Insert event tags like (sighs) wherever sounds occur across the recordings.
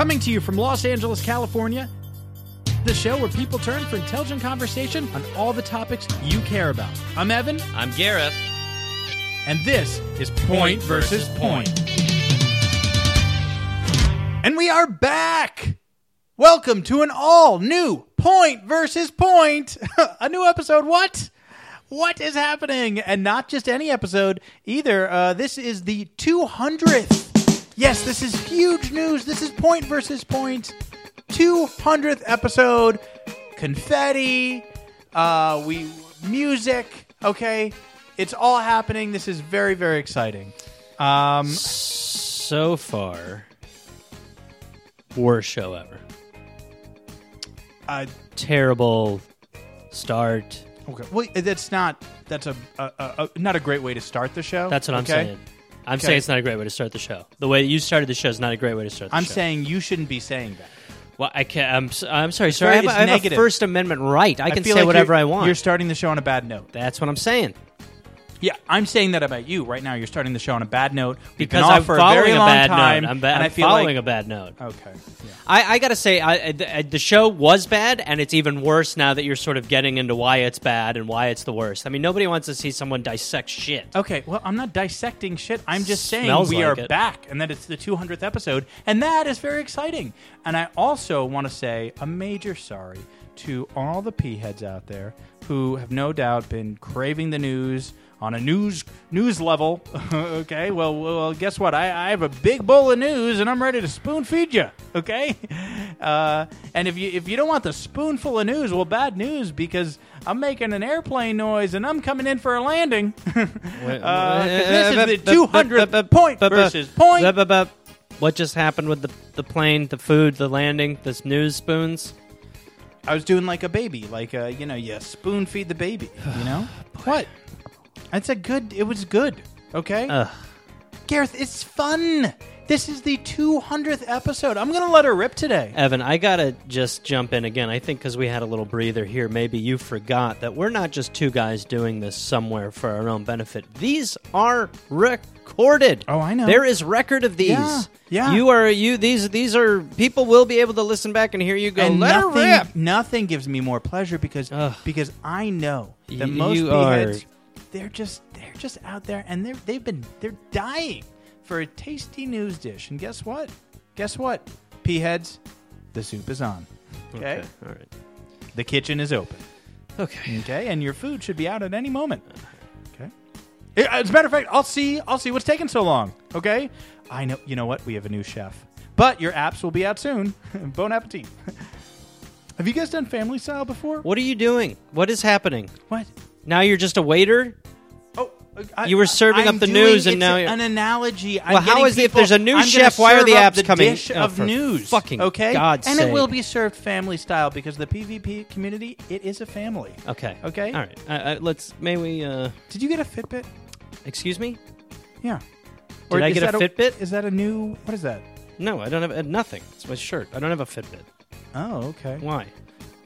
Coming to you from Los Angeles, California, the show where people turn for intelligent conversation on all the topics you care about. I'm Evan, I'm Gareth. and this is Point versus Point. And we are back! Welcome to an all new Point versus Point! (laughs) a new episode, what? What is happening? And not just any episode either. Uh, this is the 200th. Yes, this is huge news. This is Point versus Point. 200th episode. Confetti. Uh, we music. Okay, it's all happening. This is very very exciting. Um, So far, worst show ever. uh, Terrible start. okay. Well, that's not. That's a, a, a, a not a great way to start the show. That's what I'm okay? saying. I'm saying it's not a great way to start the show. The way you started the show is not a great way to start the I'm show. saying you shouldn't be saying that. Well, I can't. I'm, s- I'm sorry, sir. I have, a- it's I have a negative. First Amendment right. I can feel say like whatever you're- I want. You're starting the show on a bad note. That's what I'm saying. Yeah, I'm saying that about you right now. You're starting the show on a bad note. We've Because been I'm for a following very a long bad time, note. I'm, ba- and I'm I feel following like a bad note. okay. Yeah. I, I got to say, I, I- the, the show was bad, and it's even worse now that you're sort of getting into why it's bad and why it's the worst. I mean, nobody wants to see someone dissect shit. Okay, well, I'm not dissecting shit. I'm just saying Smells we like are it. back and that it's the 200th episode, and that is very exciting. And I also want to say a major sorry to all the p heads out there who have no doubt been craving the news on a news news level. (laughs) okay, well, well, guess what? I, I have a big bowl of news, and I'm ready to spoon feed you. Okay, (laughs) uh, and if you if you don't want the spoonful of news, well, bad news because I'm making an airplane noise and I'm coming in for a landing. (laughs) Uh, this is the 200th point versus point. What just happened with the, the plane, the food, the landing, this news spoons? I was doing like a baby, like uh, you know, you spoon feed the baby. You know (sighs) what? It's a good. It was good. Okay, Ugh. Gareth, it's fun. This is the 200th episode. I'm gonna let her rip today. Evan, I gotta just jump in again. I think because we had a little breather here, maybe you forgot that we're not just two guys doing this somewhere for our own benefit. These are recorded. Oh, I know. There is record of these. Yeah, yeah. You are you. These these are people will be able to listen back and hear you go. and Let her nothing, rip. nothing gives me more pleasure because Ugh. because I know that You most are- heads they're just they're just out there and they're they've been they're dying for a tasty news dish. And guess what? Guess what? P heads, the soup is on. Okay? All right. The kitchen is open. Okay. Okay, and your food should be out at any moment. Okay. As a matter of fact, I'll see. I'll see what's taking so long. Okay. I know. You know what? We have a new chef, but your apps will be out soon. (laughs) bon appetit. (laughs) have you guys done family style before? What are you doing? What is happening? What? Now you're just a waiter? Oh, I, You were serving I'm up the doing- news and now you're- an analogy. I'm Well, how is it if there's a new I'm chef, why are the apps the coming- Dish Oh, of news, fucking okay, God's and it will be served family style because the PvP community it is a family. Okay. Okay. All right. Uh, uh, let's. May we? Uh, Did you get a Fitbit? excuse me? Yeah. Did I get a Fitbit? Is that a new? What is that? No, I don't have uh, nothing. It's my shirt. I don't have a Fitbit. Oh, okay. Why?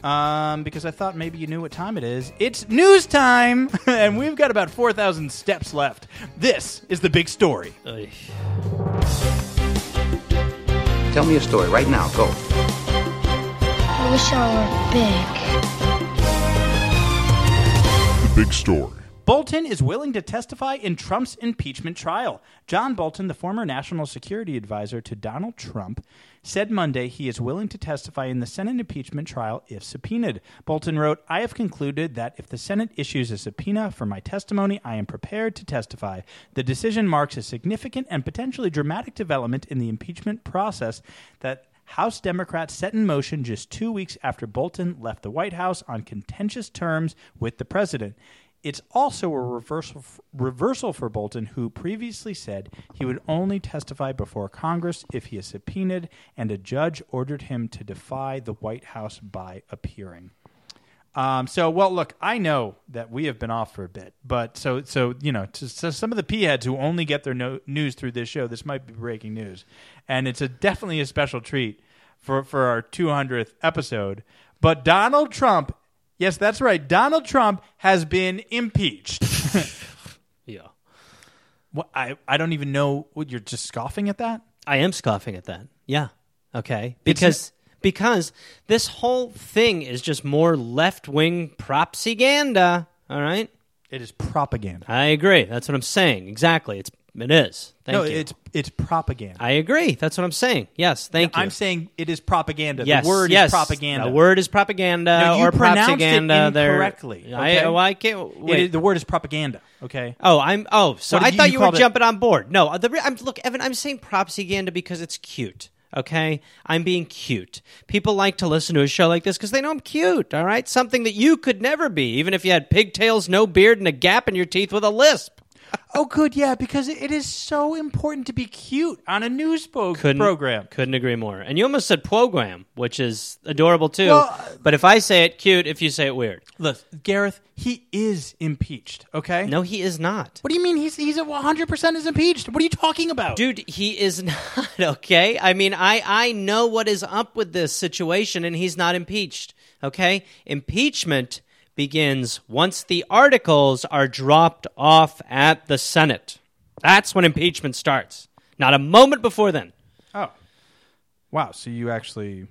Um, because I thought maybe you knew what time it is. It's news time, (laughs) and we've got about four thousand steps left. This is the big story. Ugh. Tell me a story right now. Go. I wish I were big. The big story. Bolton is willing to testify in Trump's impeachment trial. John Bolton, the former national security advisor to Donald Trump, said Monday he is willing to testify in the Senate impeachment trial if subpoenaed. Bolton wrote, I have concluded that if the Senate issues a subpoena for my testimony, I am prepared to testify. The decision marks a significant and potentially dramatic development in the impeachment process that House Democrats set in motion just two weeks after Bolton left the White House on contentious terms with the president. It's also a reversal, reversal for Bolton, who previously said he would only testify before Congress if he is subpoenaed, and a judge ordered him to defy the White House by appearing. Um, so, well, look, I know that we have been off for a bit, but so, so you know, to, so some of the p heads who only get their no, news through this show, this might be breaking news, and it's a definitely a special treat for for our 200th episode. But Donald Trump, yes, that's right, Donald Trump has been impeached. (laughs) Yeah. what, I I don't even know. What you're just scoffing at that? I am scoffing at that. Yeah. Okay, because because this whole thing is just more left wing propaganda. All right, It is propaganda. I agree. That's what I'm saying. Exactly. It's it is. Thank no, you. it's it's propaganda. I agree. That's what I'm saying. Yes. Thank you. I'm saying it is propaganda. Yes, the word yes. is propaganda. The word is propaganda No, you or it propaganda. There- incorrectly, I, oh, okay? well, I can't. Wait. is- the word is propaganda. Okay. Oh, I'm. Oh, so I you- thought you you, were it- jumping on board. No, uh, the, re- I'm, look, Evan. I'm saying propaganda because it's cute. Okay, I'm being cute. People like to listen to a show like this because they know I'm cute. All right, something that you could never be, even if you had pigtails, no beard, and a gap in your teeth with a lisp. (laughs) Oh, good. Yeah, because it is so important to be cute on a news po- Couldn't, program. Couldn't agree more. And you almost said program, which is adorable too. Well, but if I say it cute, if you say it weird, Look, Gareth, he is impeached. Okay. no, he is not. What do you mean he's he's a 100 percent is impeached? What are you talking about? Dude, he is (laughs) not okay. I mean, I I know what is up with this situation, and he's not impeached. Okay, impeachment begins once the articles are dropped off at the Senate. That's when impeachment starts. Not a moment before then. Oh, wow. So you actually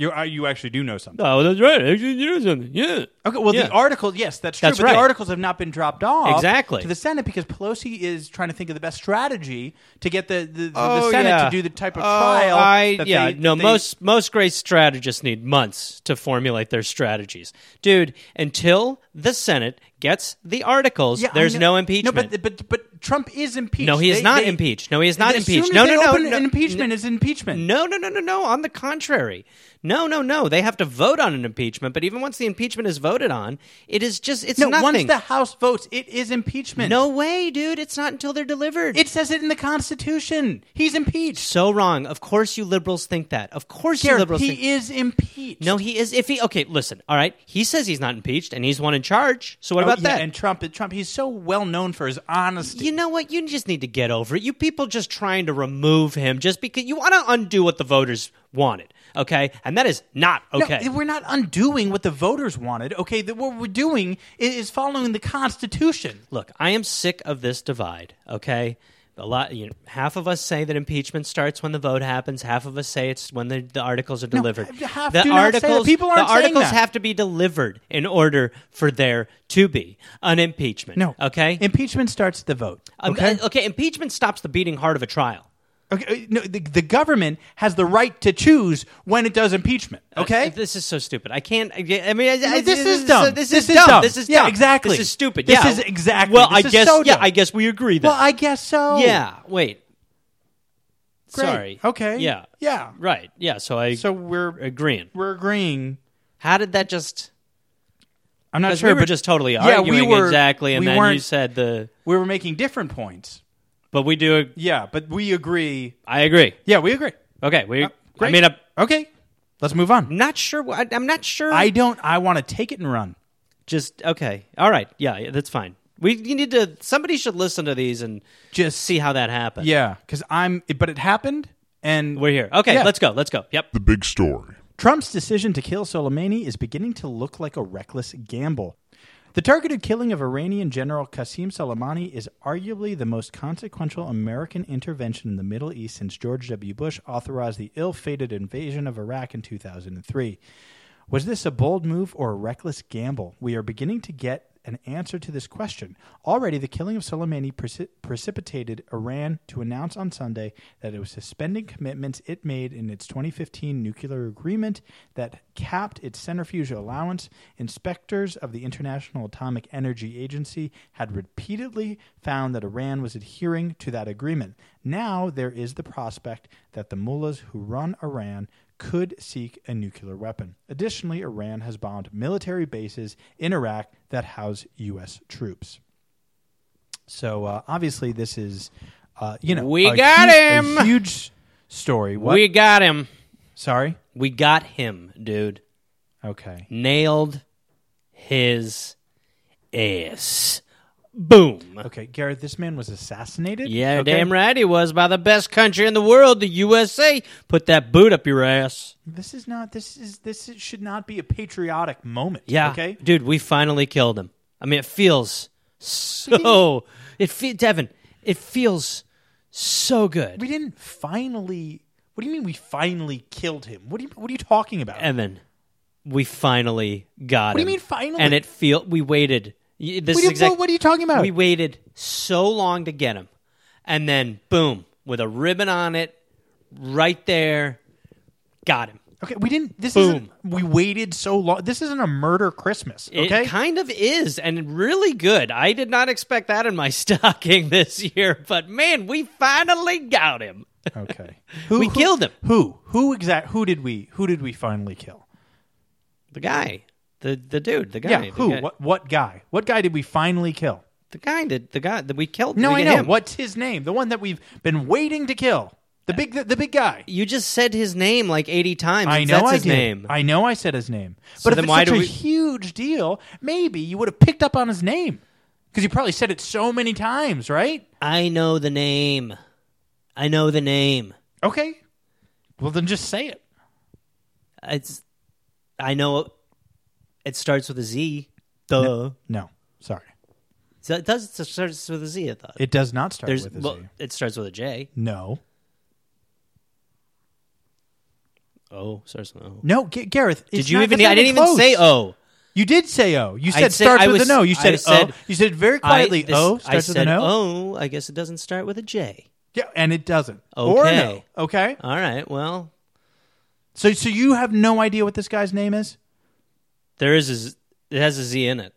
you uh, you actually do know something. Oh, that's right. Actually, you know something. Yeah. Okay, well, Yeah. the articles, yes, that's true. That's but right. the articles have not been dropped off Exactly. to the Senate because Pelosi is trying to think of the best strategy to get the the, the, Oh, the Senate yeah. to do the type of Oh, trial. I, that yeah, they- no, that they- most most great strategists need months to formulate their strategies, dude. Until the Senate gets the articles, Yeah, I there's know- no impeachment. No, but but but Trump is impeached. No, he is They- not they- impeached. No, he is not impeached. No, no, no, no, impeachment no. is impeachment. No, no, no, no, no. On the contrary. No, no, no. They have to vote on an impeachment, but even once the impeachment is voted on, it is just it's no. nothing. Once the House votes, it is impeachment. no way, dude. It's not until they're delivered. it says it in the Constitution. He's impeached. so wrong. Of course you liberals think that. Of course you Gareth, liberals he think is impeached. No, he is if he Okay, listen. All right. He says he's not impeached and he's one in charge. So what Oh, about yeah, that? And Trump, Trump, he's so well known for his honesty. you know what? You just need to get over it. You people just trying to remove him just because you want to undo what the voters wanted. Okay? And that is not No, okay. we're not undoing what the voters wanted. Okay, that what we're doing is following the Constitution. Look, I am sick of this divide. Okay, a lot. You know, half of us say that impeachment starts when the vote happens. Half of us say it's when the, the articles are delivered. half the do not say that. articles, People aren't the articles that. have to be delivered in order for there to be an impeachment. No, okay. Impeachment starts the vote. Um, Okay, uh, okay. Impeachment stops the beating heart of a trial. Okay. uh, No, the, the government has the right to choose when it does impeachment. Okay, Uh, this is so stupid. I can't. I, I mean, I, I- this is dumb. This, is, dumb. dumb. This is Yeah, dumb. exactly. This is stupid. This yeah. is exactly- Well, this I is guess. so yeah, dumb. I guess we agree. Then. well, I guess so. yeah. Wait. Great. Sorry. Okay. Yeah. Yeah. Right. Yeah. So I So we're agreeing. we're agreeing. How did that just? I'm not Because sure, we were but just totally Yeah, we arguing were- exactly, and we then you weren't- said the. we were making different points. But we do. Yeah, but we agree. I agree. Yeah, we agree. Okay. We. I Uh, Great. mean, I'm Okay, let's move on. not sure. I, I'm not sure. I don't. I want to take it and run. just okay. All right. Yeah. yeah, That's fine. We you need to. Somebody should listen to these and Just see how that happened. Yeah, because I'm. But it happened, and We're here. Okay. Yeah. Let's go. Let's go. Yep. The big story. Trump's decision to kill Soleimani is beginning to look like a reckless gamble. The targeted killing of Iranian General Qasem Soleimani is arguably the most consequential American intervention in the Middle East since George W. Bush authorized the ill fated invasion of Iraq in 2003. Was this a bold move or a reckless gamble? We are beginning to get an answer to this question. Already, the killing of Soleimani preci- precipitated Iran to announce on Sunday that it was suspending commitments it made in its 2015 nuclear agreement that capped its centrifuge allowance. Inspectors of the International Atomic Energy Agency had repeatedly found that Iran was adhering to that agreement. Now there is the prospect that the mullahs who run Iran could seek a nuclear weapon. Additionally, Iran has bombed military bases in Iraq that house U.S. troops. So uh, obviously, this is, uh, you know, We a got hu- him! Huge story. What? We got him. Sorry. We got him, dude. Okay. Nailed his ass. Boom. Okay, Gareth. This man was assassinated. Yeah, Okay? damn right he was by the best country in the world, the USA. Put that boot up your ass. This is not. This is. This is, should not be a patriotic moment. Yeah. Okay. Dude, we finally killed him. I mean, it feels so. It fe- Devin, it feels so good. We didn't finally. What What do you mean we finally killed him? What do you What are you talking about? Evan, we finally got What do you mean finally? And it feel we waited. This what, is do you, exact- what, are you talking about? We waited so long to get him, and then boom, with a ribbon on it, right there, got him. okay, we didn't. This Boom. isn't. We waited so long. This isn't a murder Christmas. Okay, It kind of is, and really good. I did not expect that in my (laughs) stocking this year, but man, we finally got him. okay. (laughs) who, We killed him. Who? Who exact? Who did we? Who did we finally kill? The guy, the the dude, the guy, Yeah. Who? guy, What? What guy? What guy did we finally kill? the guy that the guy that we killed. No, we I know. him. What's his name? The one that we've been waiting to kill. The big. The, the big guy. You just said his name like eighty times. I know I his did. name. I know I said his name. So But if it's such a we- huge deal, maybe you would have picked up on his name because you probably said it so many times, right? I know the name. I know the name. Okay. Well, then just say it. It's. I know. It starts with a Z. Duh. No, sorry. So it does. It starts with a Z. I thought. It does not start There's. with a Z. well, it starts with a J. No, Oh, starts with O. no, G- Gareth. Did you even? I didn't even close. say O. You did say O. You I said said- starts I with was- a no. You I said, said- O. You said very quietly I, this- O I starts with said an O. O. I guess it doesn't start with a J. Yeah, and it doesn't. Or Okay. no. Okay. All right. Well, So, so you have no idea what this guy's name is? There is a. Z- It has a Z in it.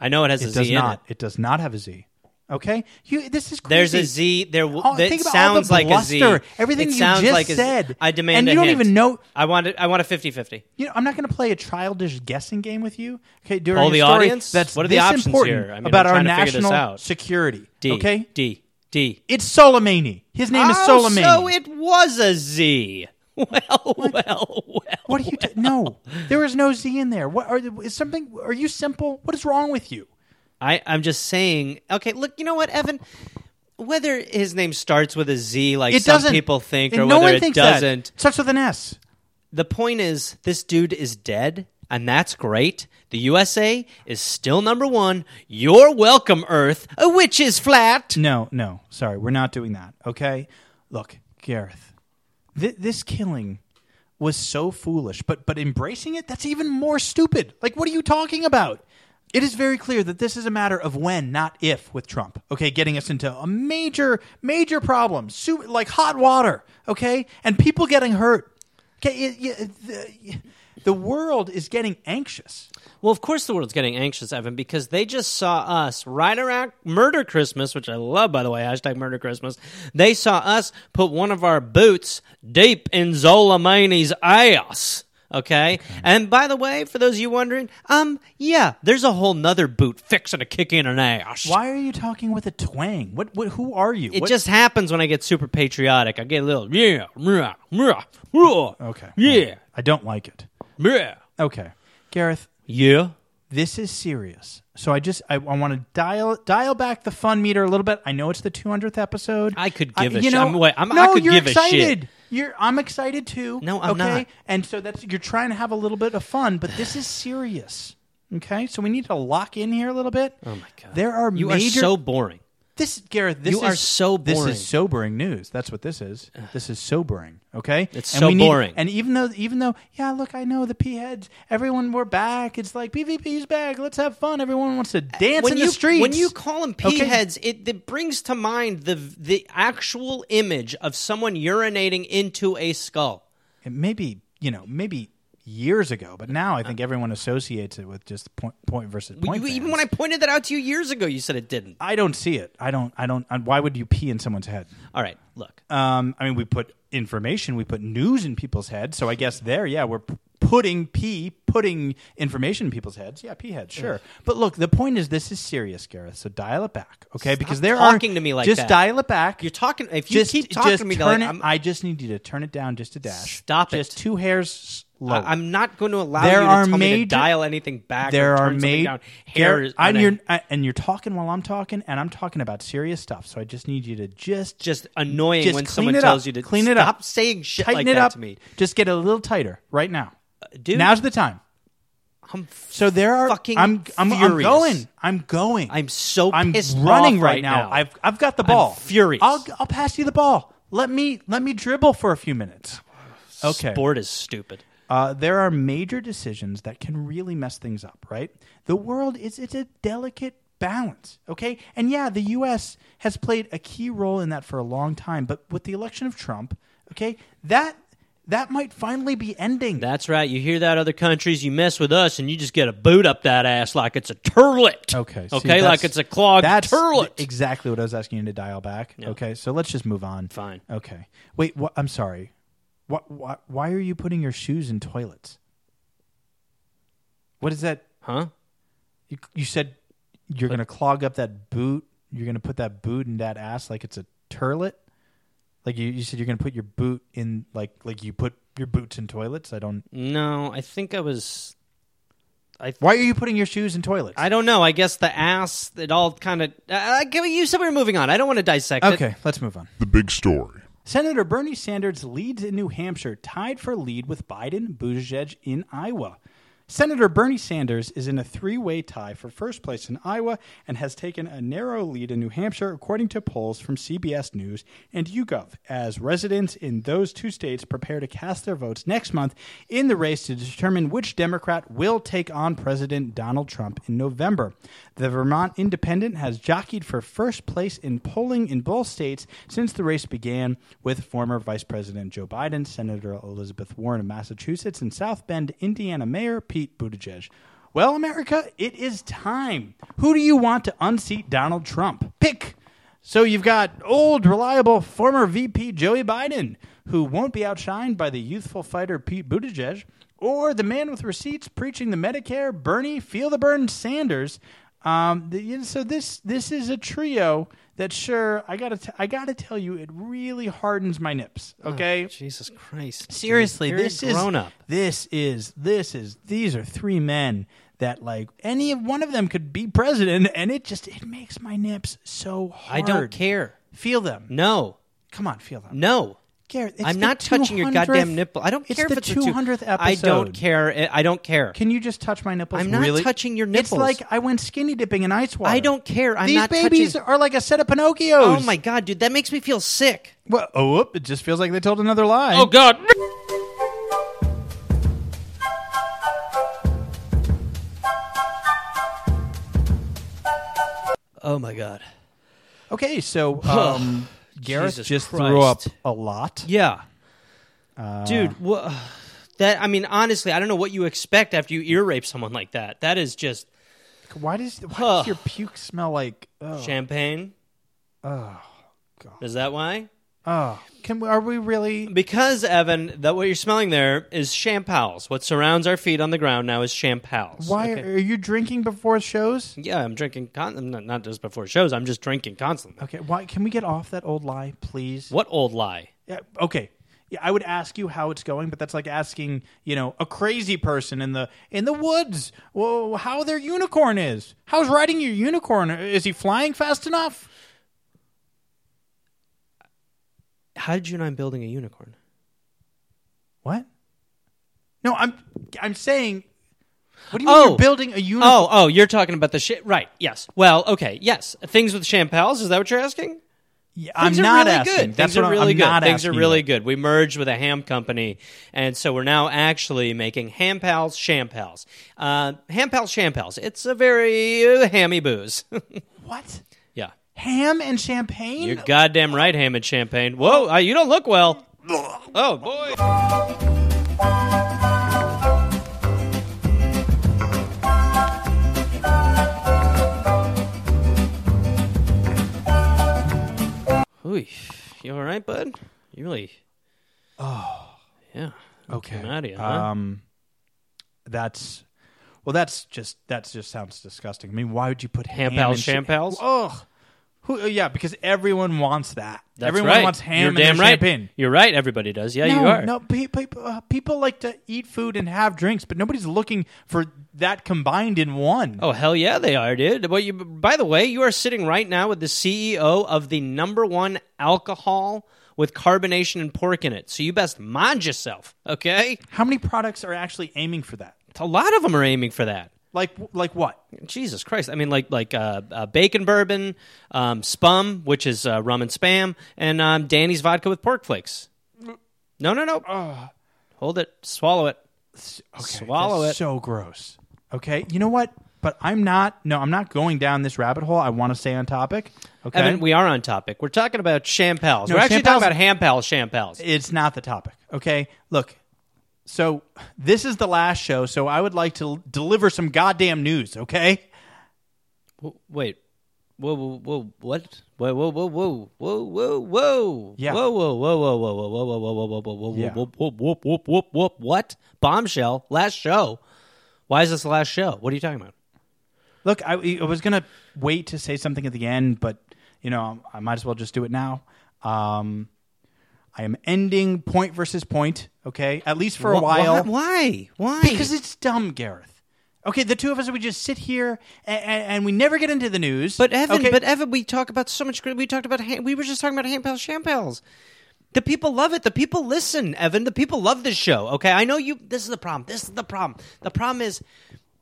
I know it has a It Z does in not. it. It does not have a Z. Okay. You. This is crazy. There's a Z. There. w- Oh, that think about all sounds the like a Z. bluster, everything it you sounds just like a Z. said. I demand. And a you don't hint. even know- I want it. I want a 50-50. You know, I'm not going to play a childish guessing game with you. Okay, during Poll a the story audience? That's What are the this options important here? I mean, about I'm our trying to figure this national out. security. D. Okay, D. D. it's Soleimani. His name is oh, Soleimani. So it was a Z. (laughs) Well, well, well. what are you? T- no, there is no Z in there. What are is something? Are you simple? What is wrong with you? I, I'm just saying. Okay, look. You know what, Evan? Whether his name starts with a Z, like It some people think, or no whether one it doesn't, That. Starts with an S. the point is, this dude is dead, and that's great. The USA is still number one. You're welcome, Earth, which is flat. No, no, sorry, we're not doing that. Okay, look, Gareth, th- this killing was so foolish, but but embracing it—that's even more stupid. Like, what are you talking about? It is very clear that this is a matter of when, not if, with Trump. Okay, getting us into a major, major problem, like hot water. Okay, and people getting hurt. Okay, it, it, the, world is getting anxious. Well, of course, the world's getting anxious, Evan, because they just saw us right around Murder Christmas, which I love, by the way, hashtag Murder Christmas. They saw us put one of our boots deep in Soleimani's ass. Okay? And by the way, for those of you wondering, um, yeah, there's a whole nother boot fixing to kick in an ass. Why are you talking with a twang? What? what who are you? It What- just happens when I get super patriotic. I get a little, yeah, yeah, yeah, yeah, okay. yeah, I don't like it. Yeah. Okay, Gareth, Yeah. this is serious. So I just I, I want to dial dial back the fun meter a little bit. I know it's the 200th episode. I could give a you shit. know, I'm- wait, I'm- I no, could you're give a shit. excited. You're I'm excited too. No, I'm okay? not. And so that's you're trying to have a little bit of fun, but this is serious. Okay, so we need to lock in here a little bit. (sighs) Oh my god. There are you major are so boring. This Gareth, this You is are so This boring. is sobering news. That's what this is. This is sobering. Okay, It's And so we need- boring. And even though, even though, yeah, look, I know the p heads. Everyone, we're back. It's like PvP's back. Let's have fun. Everyone wants to uh, dance when in you, the streets. When you call them pea Okay. heads, it, it brings to mind the the actual image of someone urinating into a skull. Maybe you know maybe years ago, but now I think everyone associates it with just point point versus point. You- even when I pointed that out to you years ago, you said it didn't. I don't see it. I don't. I don't. I- Why would you pee in someone's head? All right, look. Um, I mean, we put information, we put news in people's heads. So I guess there, yeah, we're p- putting pee, putting information in people's heads. Yeah, pee heads, sure. But look, the point is, this is serious, Gareth. So dial it back, okay? because there are talking to me like just that. dial it back. You're talking. If you just keep talking just to me turn like it. I'm, I just need you to turn it down just a dash. Stop it. Just two hairs low. I- I'm not going to allow There you to are tell me to dial anything back. there are turn something made down. Hair is and a- you're I, and you're talking while I'm talking, and I'm talking about serious stuff. So I just need you to just just annoying just when someone tells up. you to clean it stop up. saying shit tighten like it that up to me. Just get a little tighter right now. Uh, dude, Now's the time. I'm So there are. fucking I'm. I'm, I'm going. I'm going. I'm so I'm running right right now. now. I've I've got the ball. furious. I'll I'll pass you the ball. let me let me dribble for a few minutes. Okay. Sport is stupid. Uh, there are major decisions that can really mess things up, right? The world is it's a delicate balance, okay? And yeah, the US has played a key role in that for a long time, but with the election of Trump, okay, that that might finally be ending. That's right. You hear that other countries, you mess with us, and you just get a boot up that ass like it's a turlet. Okay. see, Okay, like it's a clogged That's turlet. exactly what I was asking you to dial back. Okay, so let's just move on. Fine. Okay. Wait, what, I'm sorry. What, what? Why are you putting your shoes in toilets? What is that? Huh? You, you said you're going to clog up that boot. You're going to put that boot in that ass like it's a turlet. Like you, you said, you're going to put your boot in like like you put your boots in toilets. I don't. No, I think I was. I Why are you putting your shoes in toilets? I don't know. I guess the ass. It all kind of. Uh, give me- you said we were moving on. I don't want to dissect it. okay, let's move on. The big story. Senator Bernie Sanders leads in New Hampshire, tied for lead with Biden, Buttigieg in Iowa. Senator Bernie Sanders is in a three way tie for first place in Iowa and has taken a narrow lead in New Hampshire, according to polls from CBS News and YouGov, as residents in those two states prepare to cast their votes next month in the race to determine which Democrat will take on President Donald Trump in November. The Vermont Independent has jockeyed for first place in polling in both states since the race began, with former Vice President Joe Biden, Senator Elizabeth Warren of Massachusetts, and South Bend, Indiana Mayor Pete Buttigieg. Well, America, it is time. Who do you want to unseat Donald Trump? Pick. So you've got old, reliable former VP Joey Biden, who won't be outshined by the youthful fighter Pete Buttigieg, or the man with receipts preaching the Medicare Bernie Feel the Burn Sanders. Um, the, so this this is a trio that sure I gotta t- I gotta tell you it really hardens my nips. Okay, Jesus Christ. seriously, this is grown up. This is this is these are three men that like any one of them could be president, and it just it makes my nips so hard. I don't care. Feel them. No. Come on, feel them. No. Gareth, it's I'm not touching your goddamn nipple. I don't it's care the if it's the two- 200th episode. I don't care. I- I don't care. Can you just touch my nipples? I'm not really? touching your nipples. It's like I went skinny dipping in ice water. I don't care. I'm These not babies touching- are like a set of Pinocchios. Oh my god, dude, that makes me feel sick. Well, oh, whoop, it just feels like they told another lie. Oh god. Oh my god. Okay, so (sighs) um, Gareth Jesus just threw up a lot. Yeah. Uh, Dude, that I mean honestly, I don't know what you expect after you ear rape someone like that. That is just Why does why Huh. does your puke smell like? Oh, champagne. oh God. Is that why? Oh, can we, are we really? Because Evan, that what you're smelling there is champals. What surrounds our feet on the ground now is champals. Why Okay. are you drinking before shows? Yeah, I'm drinking. Con- not, not just before shows. I'm just drinking constantly. Okay, why can we get off that old lie, please? What old lie? Yeah, okay. Yeah, I would ask you how it's going, but that's like asking, you know, a crazy person in the in the woods, well, how their unicorn is. How's riding your unicorn? Is he flying fast enough? How did you know I'm building a unicorn? What? No, I'm I'm saying. What do you mean Oh. you're building a unicorn? Oh, oh, you're talking about the shit. Right. Yes. Well, okay. Yes. Things with champels. Is that what you're asking? Yeah, I'm Things are not really asking. good. That's Things are what I'm- really I'm good. not Things are asking really you. good. We merged with a ham company, and so we're now actually making ham pals, shampals. Uh, ham pals, shampals. It's a very uh, hammy booze. (laughs) What? Ham and champagne? You're goddamn right, ham and champagne. Whoa, uh, you don't look well. Oh boy. Ooh, you all right, bud? You really? Oh, yeah. okay. Out of you, huh? Um, that's well. That's just that just sounds disgusting. I mean, why would you put ham, Ham pals, and cha- sham pals? Ugh. Who, uh, yeah, because everyone wants that. That's everyone right. wants ham You're and damn right. champagne. You're right. Everybody does. Yeah, no, you are. No, pe- pe- uh, people like to eat food and have drinks, but nobody's looking for that combined in one. Oh hell yeah, they are, dude. Well, you, by the way, you are sitting right now with the CEO of the number one alcohol with carbonation and pork in it. So you best mind yourself, okay? How many products are actually aiming for that? A lot of them are aiming for that. Like like what? Jesus Christ! I mean, like like uh, uh, bacon bourbon, um, spum, which is uh, rum and spam, and um, Danny's vodka with pork flakes. No, no, no. Hold it. Swallow it. Okay, Swallow it. So gross. Okay, you know what? But I'm not. No, I'm not going down this rabbit hole. I want to stay on topic. Okay, Evan, we are on topic. We're talking about champels. No, We're actually talking about hampals, champels. it's not the topic. Okay, look. So this is the last show. So I would like to l- deliver some goddamn news. Okay. W- Wait. Whoa, whoa, whoa, what? Whoa, whoa, whoa, whoa, whoa, whoa, whoa. Yeah. Whoa, whoa, whoa, whoa, whoa, whoa, whoa, whoa, whoa, whoa, whoa, whoa, Yeah. whoop, whoop, whoop, whoop, whoop, whoop. What? Bombshell. Last show. Why is this the last show? What are you talking about? Look, I, I was gonna wait to say something at the end, but you know I might as well just do it now. Um, I am ending point versus point. Okay, at least for a Wh- while. Why? Why? Because it's dumb, Gareth. Okay, the two of us we just sit here and, and we never get into the news. But Evan, okay? but Evan, we talk about so much. We talked about. We were just talking about handpals, shampals. The people love it. The people listen, Evan. The people love this show. Okay, I know you. This is the problem. This is the problem. The problem is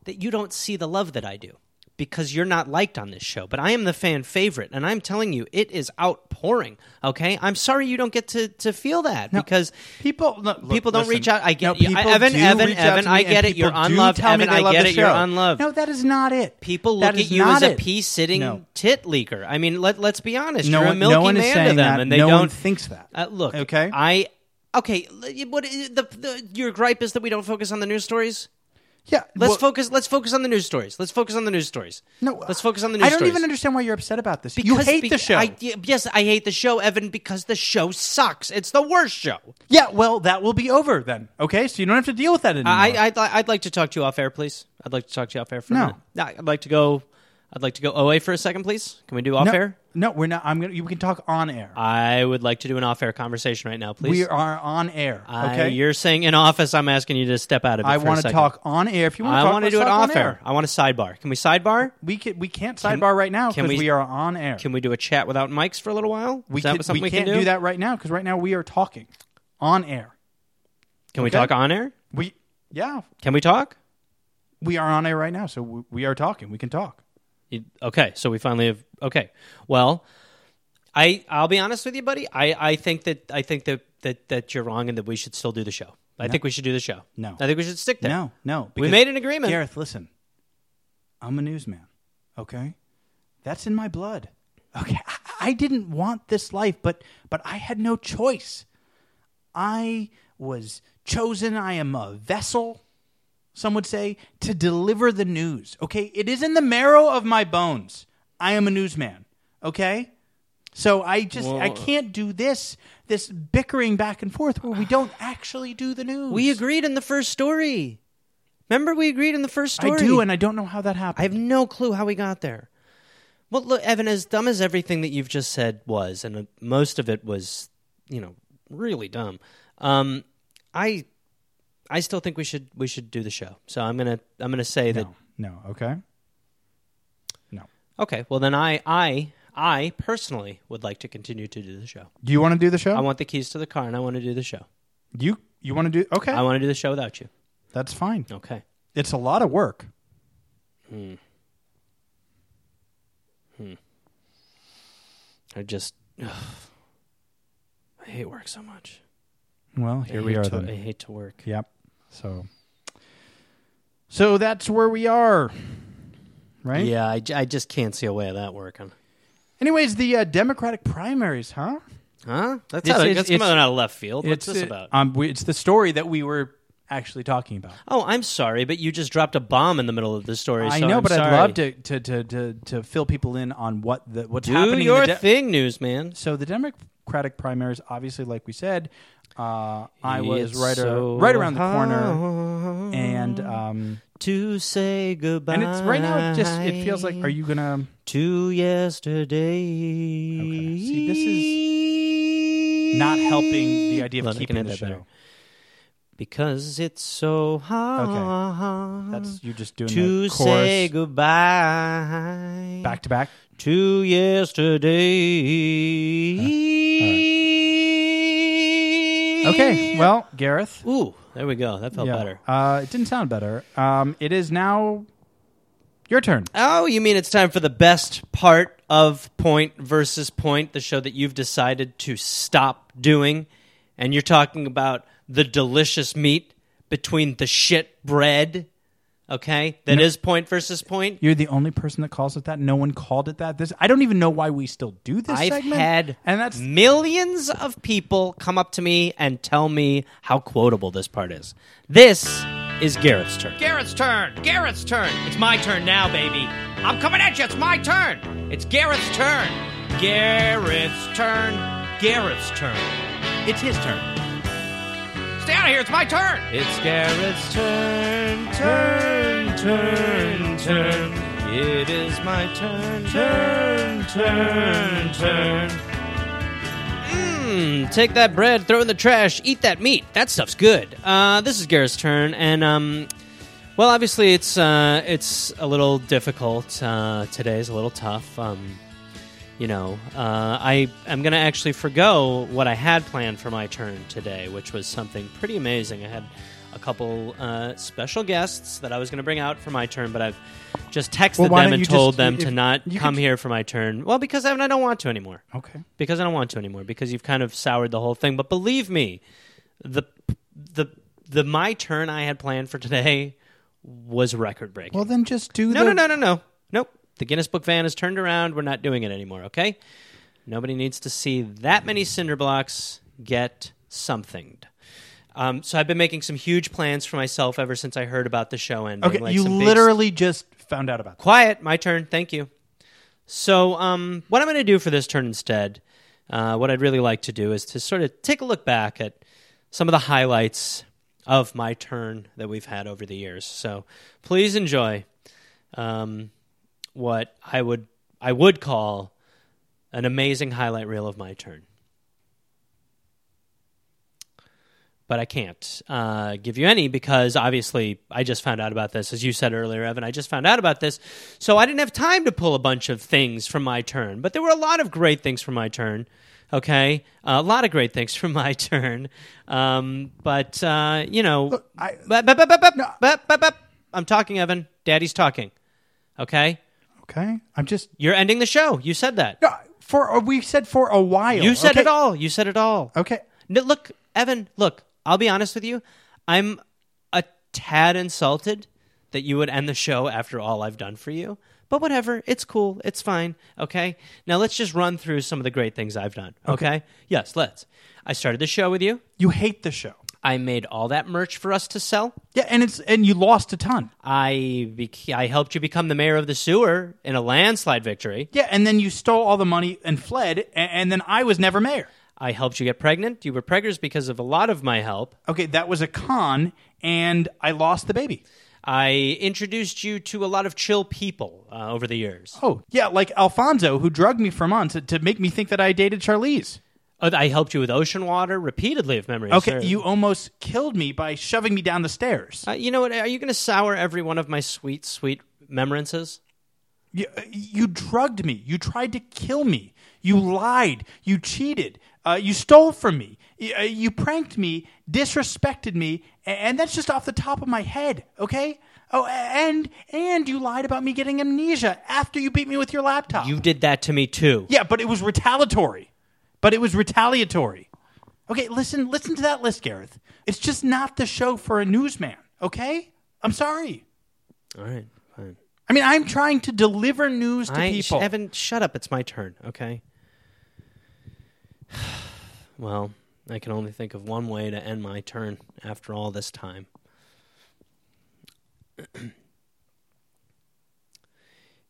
that you don't see the love that I do because you're not liked on this show. But I am the fan favorite, and I'm telling you, it is outpouring. Okay, I'm sorry you don't get to to feel that because people no, look, people don't listen. reach out. I get No, you. Evan, Evan, Evan. I get it. You're unloved, Evan. I get it. You're unloved. No, that is not it. People That look at you as a pea sitting No. tit leaker. I mean, let let's be honest. No You're one, a milky no man saying to them, that. and they no don't one thinks that. Uh, look, Okay. I okay. What the, the your gripe is that we don't focus on the news stories. Yeah, Let's well, focus. Let's focus on the news stories. Let's focus on the news stories. No, let's focus on the news stories. I don't stories. even understand why you're upset about this. Because, you hate be- the show. I, yes, I hate the show, Evan, because the show sucks. It's the worst show. yeah, well, that will be over then. Okay, so you don't have to deal with that anymore. I, I'd, I'd like to talk to you off air, please. I'd like to talk to you off air for No. a minute. No, I'd like to go. I'd like to go OA for a second, please. Can we do off no, air? no, we're not. I'm gonna. You can talk on air. I would like to do an off air conversation right now, please. we are on air. I- Okay, you're saying in office. I'm asking you to step out of it. I want to talk on air. If you want I to talk, want to do it off on air. I want to sidebar. Can we sidebar? We can, we can't sidebar right now can because we- we, are on air. Can we do a chat without mics for a little while? we can, something we we can't can do? that right now because right now we are talking on air. Can we talk on air? We yeah, Can we talk? we are on air right now, so we, we are talking. We can talk. Okay, so we finally have. Okay, well, I I'll be honest with you, buddy. I, I think that I think that, that that you're wrong and that we should still do the show. I think we should do the show. No. I think we should stick there. No, no. we made an agreement. Gareth, listen. I'm a newsman. Okay, that's in my blood. Okay, I, I didn't want this life, but but I had no choice. I was chosen. I am a vessel. Some would say to deliver the news. Okay, it is in the marrow of my bones. I am a newsman. Okay, so I just I can't do this this bickering back and forth where we (sighs) don't actually do the news. We agreed in the first story. Remember, we agreed in the first story. I do, and I don't know how that happened. I have no clue how we got there. Well, look, Evan, as dumb as everything that you've just said was, and most of it was, you know, really dumb. Um, I, I still think we should we should do the show. So I'm gonna I'm gonna say that. No, no, okay. No. Okay, well then I I I personally would like to continue to do the show. Do you want to do the show? I want the keys to the car, and I want to do the show. you you want to do okay? I want to do the show without you. That's fine. Okay. It's a lot of work. Hmm. Hmm. I just. I hate work so much. Well, I here we are to- then. I hate to work. Yep. So So that's where we are. Right? Yeah, I, j- I just can't see a way of that working. Anyways, the uh, Democratic primaries, huh? Huh? That's, It's- out of, it's- that's it's- coming out of left field. What's this uh, about? Um, we, it's the story that we were actually talking about. oh, I'm sorry, but you just dropped a bomb in the middle of the story. I so know, I'm but I'd sorry. love to, to, to, to, to fill people in on what the what's do happening. in your the de- thing, newsman. So the Democratic primaries, obviously, like we said, uh, is It's right, so right around the corner, and um, to say goodbye. and it's right now. It just it feels like. Are you gonna? to yesterday? Okay. See, this is not helping the idea of I keeping can the that show. better. because it's so hard. That's you're just doing to the say chorus goodbye back to back. to yesterday. Okay, well, Gareth. Ooh, there we go. That felt yeah, better. Uh, it didn't sound better. Um, it is now Your turn. Oh, you mean it's time for the best part of Point versus Point, the show that you've decided to stop doing? And you're talking about the delicious meat between the shit bread, okay? That is Point versus Point. You're the only person that calls it that. No one called it that. This I don't even know why we still do this I've segment. had and that's millions of people come up to me and tell me how quotable this part is. This is Gareth's turn. Gareth's turn. Gareth's turn. It's my turn now, baby. I'm coming at you. It's my turn. It's Gareth's turn. Gareth's turn. Gareth's turn. it's his turn. Stay out of here. It's my turn. It's Gareth's turn, turn, turn, turn. It is my turn, turn, turn, turn. Mmm, take that bread, throw it in the trash, eat that meat. That stuff's good. Uh, this is Gareth's turn, and um, well, obviously it's uh, it's a little difficult. Uh, today's a little tough. Um, you know, uh, I am going to actually forgo what I had planned for my turn today, which was something pretty amazing. I had a couple uh, special guests that I was going to bring out for my turn, but I've just texted Well, them and told just- them if- to not come could- here for my turn. Well, because I, I don't want to anymore. Okay. Because I don't want to anymore. Because you've kind of soured the whole thing. But believe me, the the the my turn I had planned for today was record breaking. Well, then just do No, the. no, no, no, no. Nope. The Guinness Book van has turned around. We're not doing it anymore, okay? Nobody needs to see that many cinder blocks get somethinged. Um, so I've been making some huge plans for myself ever since I heard about the show ending. Okay, like you some big- literally just found out about. That. Quiet, my turn. Thank you. So, um, what I'm going to do for this turn instead, uh, what I'd really like to do is to sort of take a look back at some of the highlights of my turn that we've had over the years. So, please enjoy um, what I would I would call an amazing highlight reel of my turn. but I can't uh, give you any because obviously I just found out about this, as you said earlier, Evan. I just found out about this, so I didn't have time to pull a bunch of things from my turn. But there were a lot of great things from my turn. Okay, a lot of great things (laughs) from my turn. Um, but uh, you know, I- bup, bup. I'm talking, Evan. Daddy's talking. Okay, Okay, I'm just. you're ending the show. You said that. No, for we said for a while. You said okay? it all. You said it all. Okay. No, look, Evan, look, I'll be honest with you. I'm a tad insulted that you would end the show after all I've done for you. But whatever, it's cool. It's fine. Okay. Now let's just run through some of the great things I've done. Okay. Yes, let's. I started the show with you. You hate the show. I made all that merch for us to sell. Yeah, and it's and you lost a ton. I bec- I helped you become the mayor of the sewer in a landslide victory. Yeah, and then you stole all the money and fled, and, and then I was never mayor. I helped you get pregnant. You were preggers because of a lot of my help. Okay, that was a con, and I lost the baby. I introduced you to a lot of chill people uh, over the years. Oh, yeah, like Alfonso, who drugged me for months to make me think that I dated Charlize. Uh, I helped you with ocean water repeatedly, if memory Okay, serves. you almost killed me by shoving me down the stairs. Uh, you know what? Are you going to sour every one of my sweet, sweet remembrances? You, you drugged me. You tried to kill me. You lied. You cheated. Uh, you stole from me. You, uh, you pranked me, disrespected me, and that's just off the top of my head. Okay. Oh, and and you lied about me getting amnesia after you beat me with your laptop. You did that to me too. yeah, but it was retaliatory. But it was retaliatory. Okay, listen, listen to that list, Gareth. It's just not the show for a newsman. Okay, I'm sorry. All right, fine. I mean, I'm trying to deliver news to I, people. Evan, shut up. It's my turn, okay? (sighs) well, I can only think of one way to end my turn after all this time. (clears throat)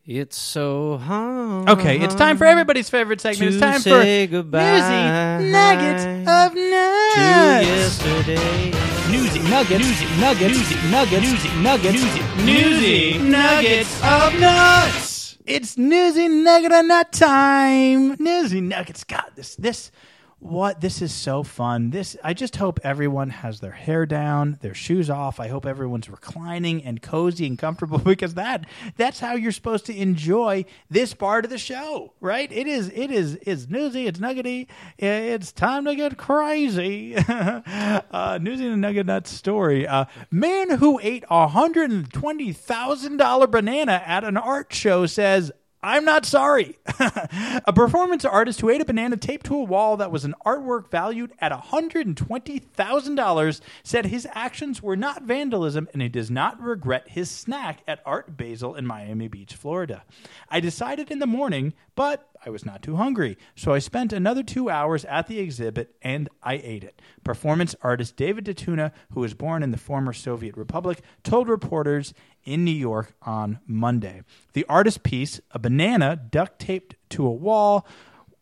it's so hard. Okay, it's time for everybody's favorite segment. It's time for Newsy Nuggets of Nuts. yesterday. Newsy Nuggets. Newsy Nuggets. Newsy Nuggets. Newsy Nuggets. Newsy, Newsy Nuggets of Nuts. It's Newsy Nugget of Nut time. Newsy Nuggets. God, this this what this is so fun. This I just hope everyone has their hair down, their shoes off. I hope everyone's reclining and cozy and comfortable (laughs) because that that's how you're supposed to enjoy this part of the show, right? It is it is it's newsy, it's nuggety, it's time to get crazy. (laughs) uh, newsy and nugget nut story. Uh, man who ate a hundred and twenty thousand dollar banana at an art show says. I'm not sorry. (laughs) a performance artist who ate a banana taped to a wall that was an artwork valued at $120,000 said his actions were not vandalism and he does not regret his snack at Art Basel in Miami Beach, Florida. I decided in the morning, but I was not too hungry, so I spent another two hours at the exhibit and I ate it. Performance artist David Datuna, who was born in the former Soviet Republic, told reporters in New York on Monday. The artist piece, a banana duct taped to a wall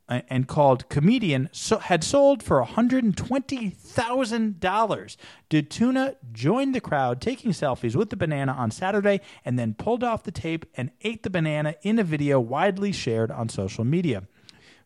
and called Comedian, so, had sold for $120,000. Datuna joined the crowd taking selfies with the banana on Saturday and then pulled off the tape and ate the banana in a video widely shared on social media.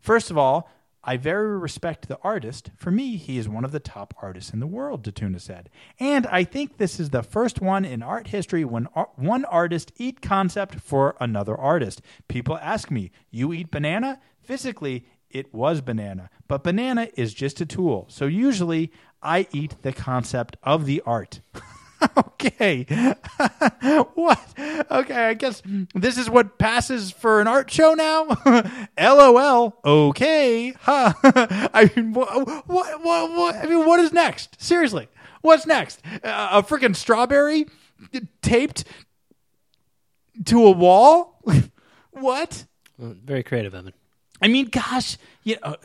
First of all, I very respect the artist. For me, he is one of the top artists in the world, Datuna said. And I think this is the first one in art history when ar- one artist eat concept for another artist. People ask me, "You eat banana?" Physically, it was banana, but banana is just a tool. So usually, I eat the concept of the art. (laughs) okay. (laughs) what? Okay, I guess this is what passes for an art show now. (laughs) LOL. Okay. Huh. I mean, what, what, what, what? I mean, what is next? Seriously, what's next? Uh, a freaking strawberry taped to a wall? what? Very creative, Evan. I mean, gosh, you know,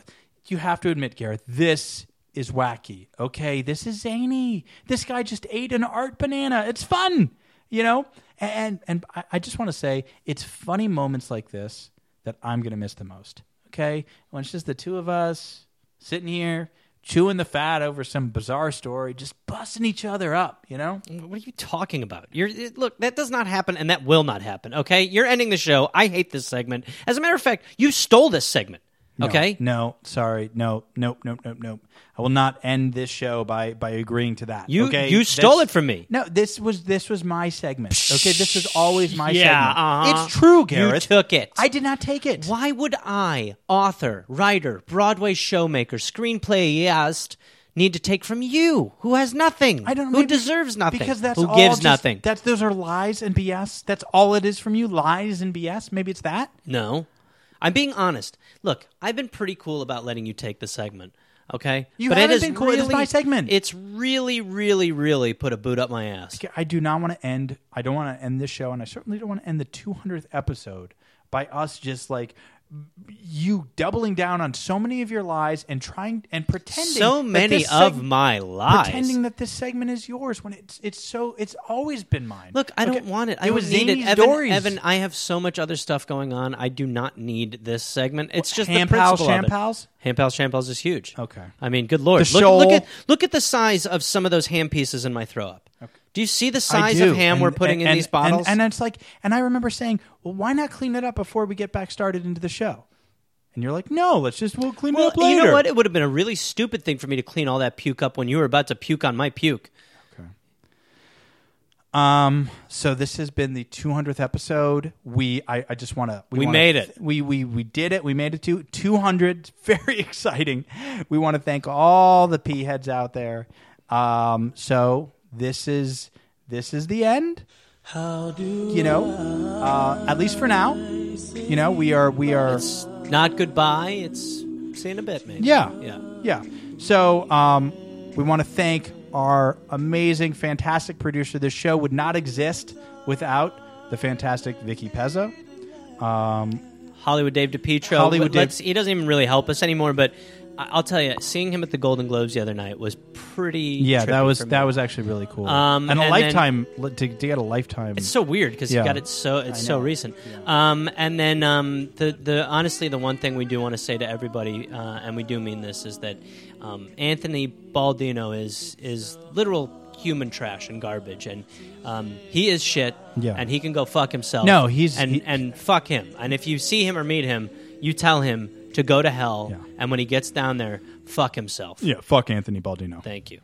you have to admit, Gareth, this is wacky. Okay, this is zany. This guy just ate an art banana. It's fun, you know. And and I, just want to say, it's funny moments like this that I'm gonna miss the most. Okay, when it's just the two of us sitting here chewing the fat over some bizarre story, just busting each other up. You know. What are you talking about? You're it- look. That does not happen, and that will not happen. Okay, you're ending the show. I hate this segment. As a matter of fact, you stole this segment. No, Okay, No, sorry. No, nope, nope, nope, nope. I will not end this show by by agreeing to that. You- okay? you stole This- it from me. No, this was this was my segment. Okay, this was always my Yeah, segment. uh-huh. It's true, Gareth. You took it. I did not take it. Why would I, author, writer, Broadway showmaker, screenplayist, need to take from you, who has nothing, I don't who deserves nothing, because that's who gives just- nothing? That's those are lies and BS. That's all it is from you. Lies and BS. Maybe it's that. No. I'm being honest. Look, I've been pretty cool about letting you take the segment. Okay, You but haven't it is been cool. Really, my segment. It's really, really, really put a boot up my ass. I do not want to end. I don't want to end this show, and I certainly don't want to end the 200th episode by us just like you doubling down on so many of your lies and trying and pretending So many this of my lies. pretending that this segment is yours when it's it's so it's always been mine. Look, I Okay, don't want it. I it was need it. Evan, stories. Evan, I have so much other stuff going on. I do not need this segment. It's just Ham the pals, principle sham pals? Ham pals, sham pals is huge. Okay. I mean, good lord. Look, look at look at the size of some of those ham pieces in my throw up. Do you see the size of ham And- we're putting and- in these bottles? And, it's like, and I remember saying, well, why not clean it up before we get back started into the show? And you're like, no, let's just we'll clean well, it up later. you know what? It would have been a really stupid thing for me to clean all that puke up when you were about to puke on my puke. Okay. Um. So this has been the 200th episode. We, I, I just want to. We wanna- made it. We, we, we did it. We made it to 200. (laughs) Very exciting. We want to thank all the p heads out there. Um. So this is this is the end. How do you know? Uh, at least for now. You know, we are we are. It's not goodbye. It's in a bit, maybe. Yeah. Yeah. Yeah. So um, we want to thank our amazing, fantastic producer. This show would not exist without the fantastic Vicky Pezzo. Um, Hollywood Dave DePietro. Hollywood Dave- Let's, he doesn't even really help us anymore, but I'll tell you, seeing him at the Golden Globes the other night was pretty. Yeah, that was that was actually really cool. Um, and a and lifetime li- to, to get a lifetime. It's so weird because Yeah. you got it so it's so know. recent. Um, and then um, the the honestly the one thing we do want to say to everybody, uh, and we do mean this, is that um, Anthony Baldino is is literal human trash and garbage, and um, he is shit. Yeah. and he can go fuck himself. No, he's- and he- and fuck him. And if you see him or meet him, you tell him to go to hell. Yeah. And when he gets down there, fuck himself. Yeah, fuck Anthony Baldino. Thank you.